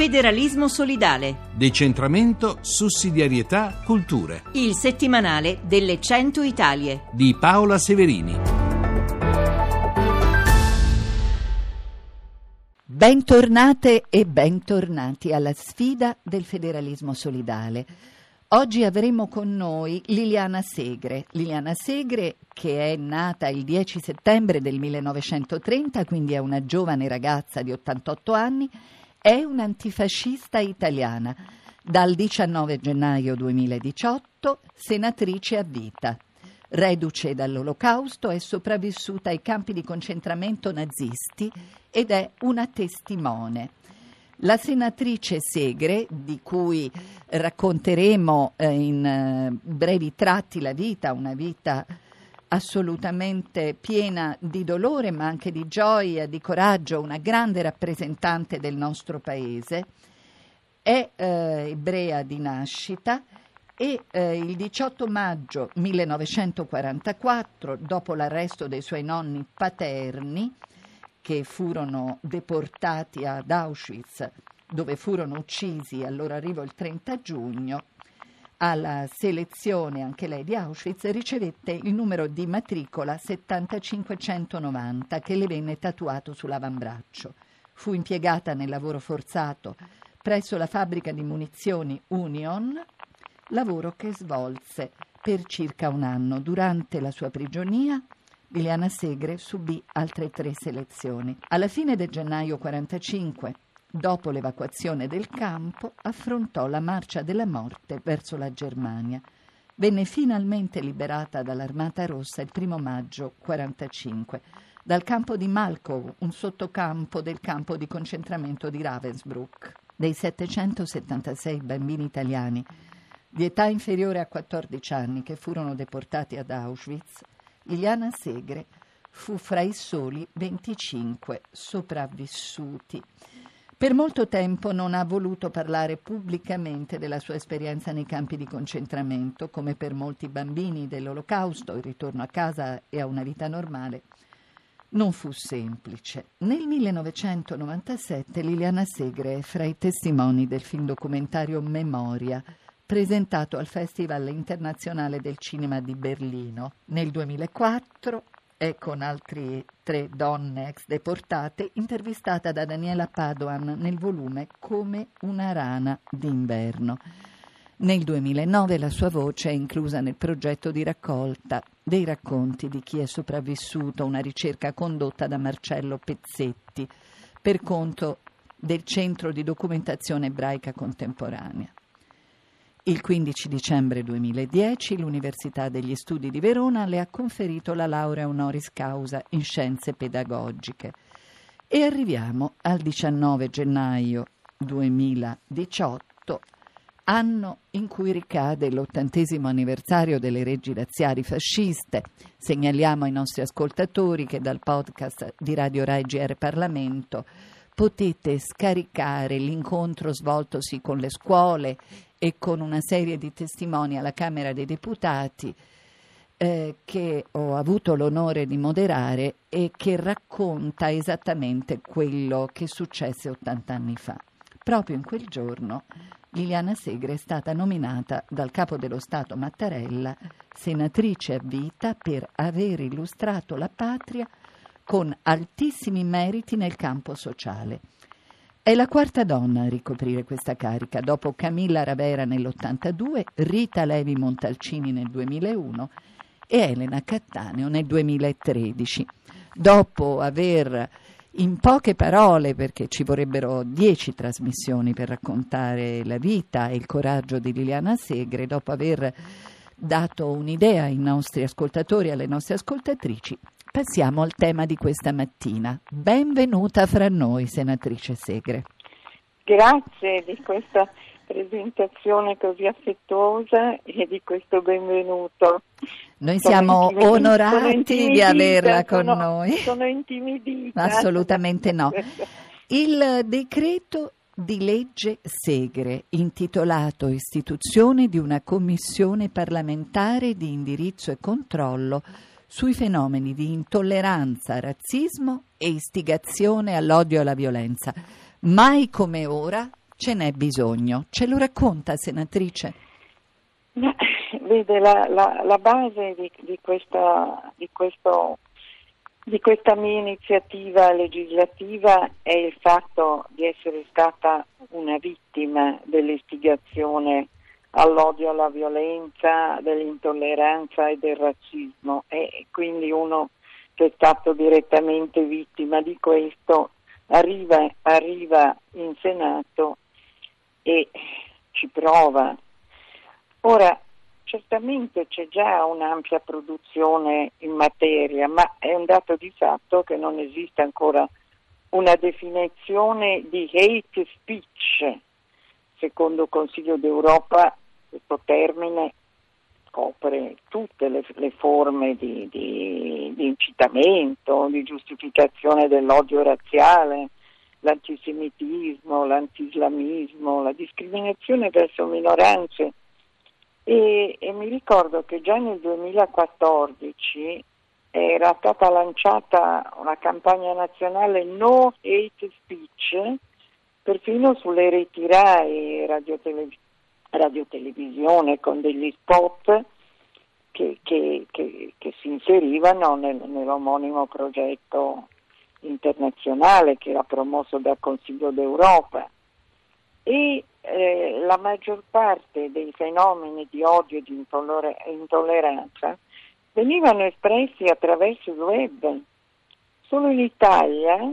Federalismo solidale. Decentramento, sussidiarietà, culture. Il settimanale delle 100 Italie. Di Paola Severini. Bentornate e bentornati alla sfida del federalismo solidale. Oggi avremo con noi Liliana Segre. Liliana Segre che è nata il 10 settembre del 1930, quindi è una giovane ragazza di 88 anni, è un'antifascista italiana. Dal 19 gennaio 2018 senatrice a vita. Reduce dall'olocausto, è sopravvissuta ai campi di concentramento nazisti ed è una testimone. La senatrice Segre, di cui racconteremo eh, in eh, brevi tratti la vita, una vita assolutamente piena di dolore ma anche di gioia, di coraggio, una grande rappresentante del nostro paese, è eh, ebrea di nascita e eh, il 18 maggio 1944, dopo l'arresto dei suoi nonni paterni, che furono deportati ad Auschwitz, dove furono uccisi al loro arrivo il 30 giugno, alla selezione anche lei di Auschwitz ricevette il numero di matricola 7590 che le venne tatuato sull'avambraccio. Fu impiegata nel lavoro forzato presso la fabbrica di munizioni Union, lavoro che svolse per circa un anno. Durante la sua prigionia Liliana Segre subì altre tre selezioni. Alla fine del gennaio 45, dopo l'evacuazione del campo, affrontò la marcia della morte verso la Germania. Venne finalmente liberata dall'Armata Rossa il primo maggio 45 dal campo di Malchow, un sottocampo del campo di concentramento di Ravensbrück. Dei 776 bambini italiani di età inferiore a 14 anni che furono deportati ad Auschwitz, Liliana Segre fu fra i soli 25 sopravvissuti. Per molto tempo non ha voluto parlare pubblicamente della sua esperienza nei campi di concentramento, come per molti bambini dell'Olocausto, il ritorno a casa e a una vita normale. Non fu semplice. Nel 1997 Liliana Segre è fra i testimoni del film documentario Memoria, presentato al Festival internazionale del cinema di Berlino. Nel 2004 è con altre tre donne ex deportate intervistata da Daniela Padoan nel volume Come una rana d'inverno. Nel 2009 la sua voce è inclusa nel progetto di raccolta dei racconti di chi è sopravvissuto, una ricerca condotta da Marcello Pezzetti per conto del Centro di Documentazione Ebraica Contemporanea. Il 15 dicembre 2010 l'Università degli Studi di Verona le ha conferito la laurea honoris causa in scienze pedagogiche. E arriviamo al 19 gennaio 2018, anno in cui ricade l'ottantesimo anniversario delle reggi razziali fasciste. Segnaliamo ai nostri ascoltatori che dal podcast di Radio Rai GR Parlamento potete scaricare l'incontro svoltosi con le scuole e con una serie di testimoni alla Camera dei Deputati eh, che ho avuto l'onore di moderare e che racconta esattamente quello che successe 80 anni fa. Proprio in quel giorno Liliana Segre è stata nominata dal capo dello Stato Mattarella senatrice a vita per aver illustrato la patria con altissimi meriti nel campo sociale. È la quarta donna a ricoprire questa carica, dopo Camilla Ravera nell'82, Rita Levi Montalcini nel 2001 e Elena Cattaneo nel 2013. Dopo aver in poche parole, perché ci vorrebbero dieci trasmissioni per raccontare la vita e il coraggio di Liliana Segre, dopo aver dato un'idea ai nostri ascoltatori e alle nostre ascoltatrici, Passiamo al tema di questa mattina. Benvenuta fra noi, senatrice Segre. Grazie di questa presentazione così affettuosa e di questo benvenuto. Noi siamo onorati di averla con sono, noi. Sono intimidita. Assolutamente no. Il decreto di legge Segre, intitolato Istituzione di una commissione parlamentare di indirizzo e controllo sui fenomeni di intolleranza, razzismo e istigazione all'odio e alla violenza. Mai come ora ce n'è bisogno. Ce lo racconta, senatrice? Ma, vede, la, la, la base di, di, questa, di, questo, di questa mia iniziativa legislativa è il fatto di essere stata una vittima dell'istigazione all'odio, alla violenza, dell'intolleranza e del razzismo e quindi uno che è stato direttamente vittima di questo arriva, arriva in Senato e ci prova. Ora, certamente c'è già un'ampia produzione in materia, ma è un dato di fatto che non esiste ancora una definizione di hate speech. Secondo Consiglio d'Europa questo termine copre tutte le, le forme di, di, di, incitamento, di giustificazione dell'odio razziale, l'antisemitismo, l'antislamismo, la discriminazione verso minoranze. E, e mi ricordo che già nel 2014 era stata lanciata una campagna nazionale No Hate Speech, perfino sulle reti RAI, radiotelevisione radiotelevisione con degli spot che, che, che, che si inserivano nel, nell'omonimo progetto internazionale che era promosso dal Consiglio d'Europa e eh, la maggior parte dei fenomeni di odio e di intolleranza venivano espressi attraverso il web. Solo in Italia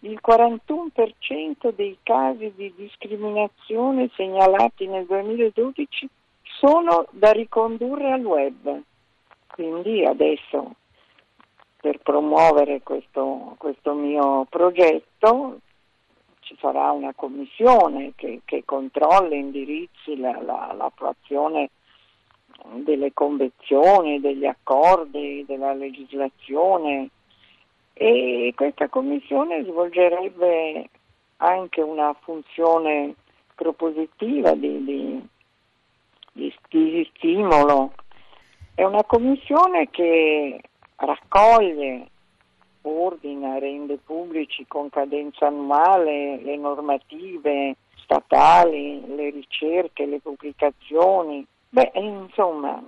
il 41% dei casi di discriminazione segnalati nel 2012 sono da ricondurre al web. Quindi adesso per promuovere questo, questo mio progetto ci sarà una commissione che, che controlla e indirizzi la, la, l'attuazione delle convenzioni, degli accordi, della legislazione e questa commissione svolgerebbe anche una funzione propositiva di, di, di, di stimolo. È una commissione che raccoglie, ordina, rende pubblici con cadenza annuale le normative statali, le ricerche, le pubblicazioni. Beh, insomma,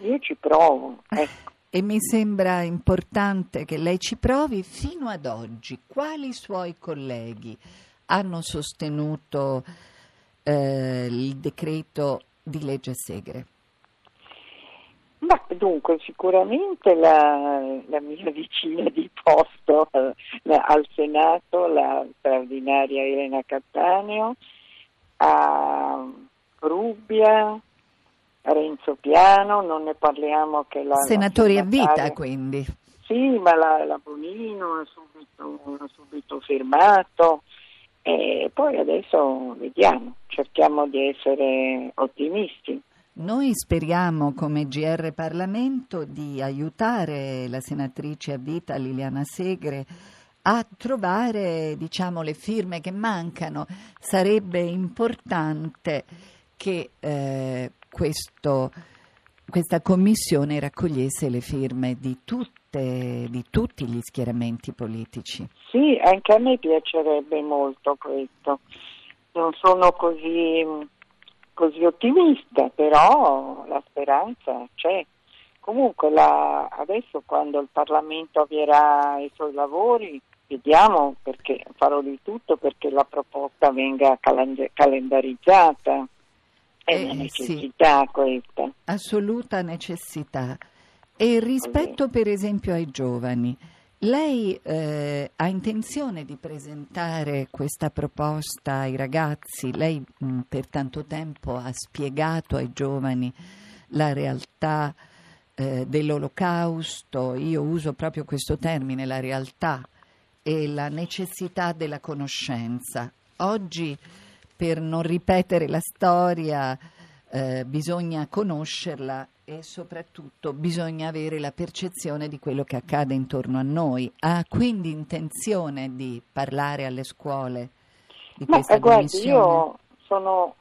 io ci provo. Ecco e mi sembra importante che lei ci provi fino ad oggi. Quali suoi colleghi hanno sostenuto eh, il decreto di legge Segre? Ma dunque, sicuramente la, la mia vicina di posto la, al Senato, la straordinaria Elena Cattaneo, a Rubbia, Renzo Piano, non ne parliamo che la... Senatori a vita quindi. Sì, ma la, la Bonino ha subito, ha subito firmato e poi adesso vediamo, cerchiamo di essere ottimisti. Noi speriamo come GR Parlamento di aiutare la senatrice a vita Liliana Segre a trovare diciamo, le firme che mancano. Sarebbe importante che eh, questo, questa commissione raccogliesse le firme di, tutte, di tutti gli schieramenti politici. Sì, anche a me piacerebbe molto questo. Non sono così, così ottimista, però la speranza c'è. Comunque la, adesso quando il Parlamento avvierà i suoi lavori, vediamo perché farò di tutto perché la proposta venga calendarizzata. È una eh, necessità sì, questa. Assoluta necessità. E rispetto per esempio ai giovani, lei eh, ha intenzione di presentare questa proposta ai ragazzi? Lei mh, mm, per tanto tempo ha spiegato ai giovani la realtà eh, dell'olocausto, io uso proprio questo termine, la realtà e la necessità della conoscenza. Oggi per non ripetere la storia eh, bisogna conoscerla e soprattutto bisogna avere la percezione di quello che accade intorno a noi. Ha quindi intenzione di parlare alle scuole di Ma, questa guardi, commissione? Io sono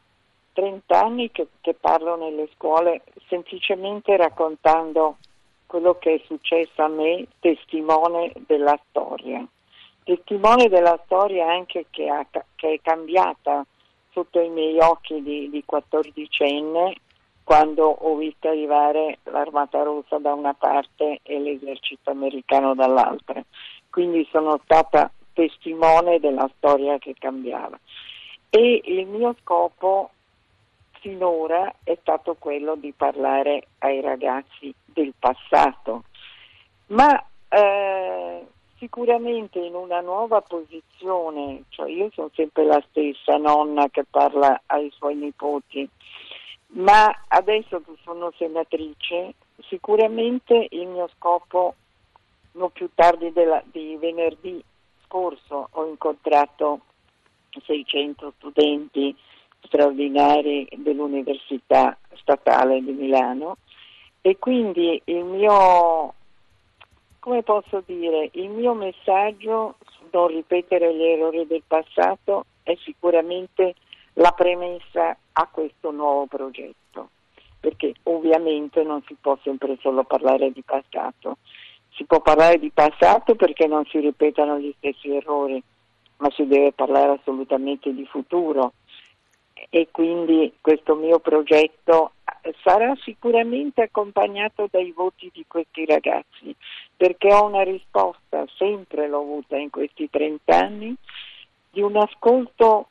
30 anni che, che parlo nelle scuole semplicemente raccontando quello che è successo a me, testimone della storia. Testimone della storia anche che, ha, che è cambiata sotto i miei occhi di, di 14enne quando ho visto arrivare l'armata russa da una parte e l'esercito americano dall'altra. Quindi sono stata testimone della storia che cambiava. E il mio scopo finora è stato quello di parlare ai ragazzi del passato, ma eh, sicuramente in una nuova posizione, cioè io sono sempre la stessa nonna che parla ai suoi nipoti, ma adesso che sono senatrice, sicuramente il mio scopo, non più tardi della, di venerdì scorso, ho incontrato 600 studenti straordinari dell'Università Statale di Milano e quindi il mio, come posso dire, il mio messaggio su non ripetere gli errori del passato è sicuramente la premessa a questo nuovo progetto, perché ovviamente non si può sempre solo parlare di passato, si può parlare di passato perché non si ripetano gli stessi errori, ma si deve parlare assolutamente di futuro. E quindi questo mio progetto sarà sicuramente accompagnato dai voti di questi ragazzi, perché ho una risposta, sempre l'ho avuta in questi 30 anni, di un ascolto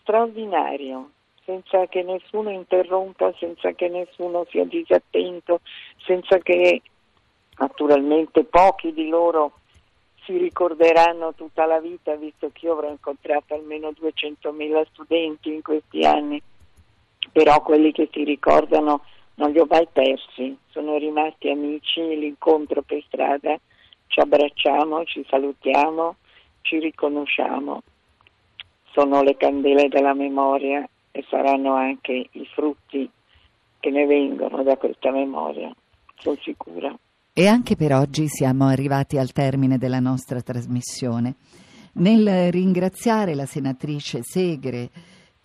straordinario, senza che nessuno interrompa, senza che nessuno sia disattento, senza che naturalmente pochi di loro si ricorderanno tutta la vita, visto che io avrò incontrato almeno 200.000 studenti in questi anni, però quelli che si ricordano non li ho mai persi, sono rimasti amici, l'incontro per strada, ci abbracciamo, ci salutiamo, ci riconosciamo sono le candele della memoria e saranno anche i frutti che ne vengono da questa memoria, sono sicura. E anche per oggi siamo arrivati al termine della nostra trasmissione. Nel ringraziare la senatrice Segre,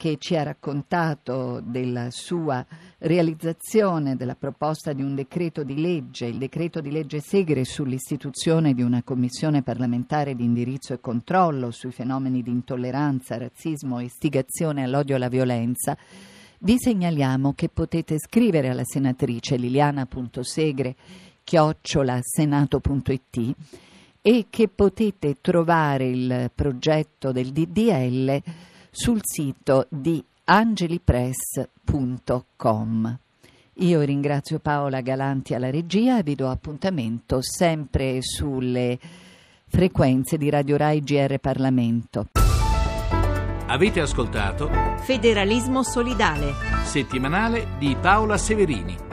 che ci ha raccontato della sua realizzazione della proposta di un decreto di legge, il decreto di legge Segre sull'istituzione di una commissione parlamentare di indirizzo e controllo sui fenomeni di intolleranza, razzismo e istigazione all'odio e alla violenza, vi segnaliamo che potete scrivere alla senatrice liliana.segre chiocciolasenato.it e che potete trovare il progetto del DDL sul sito di angelipress.com. Io ringrazio Paola Galanti alla regia e vi do appuntamento sempre sulle frequenze di Radio Rai GR Parlamento. Avete ascoltato Federalismo solidale settimanale di Paola Severini.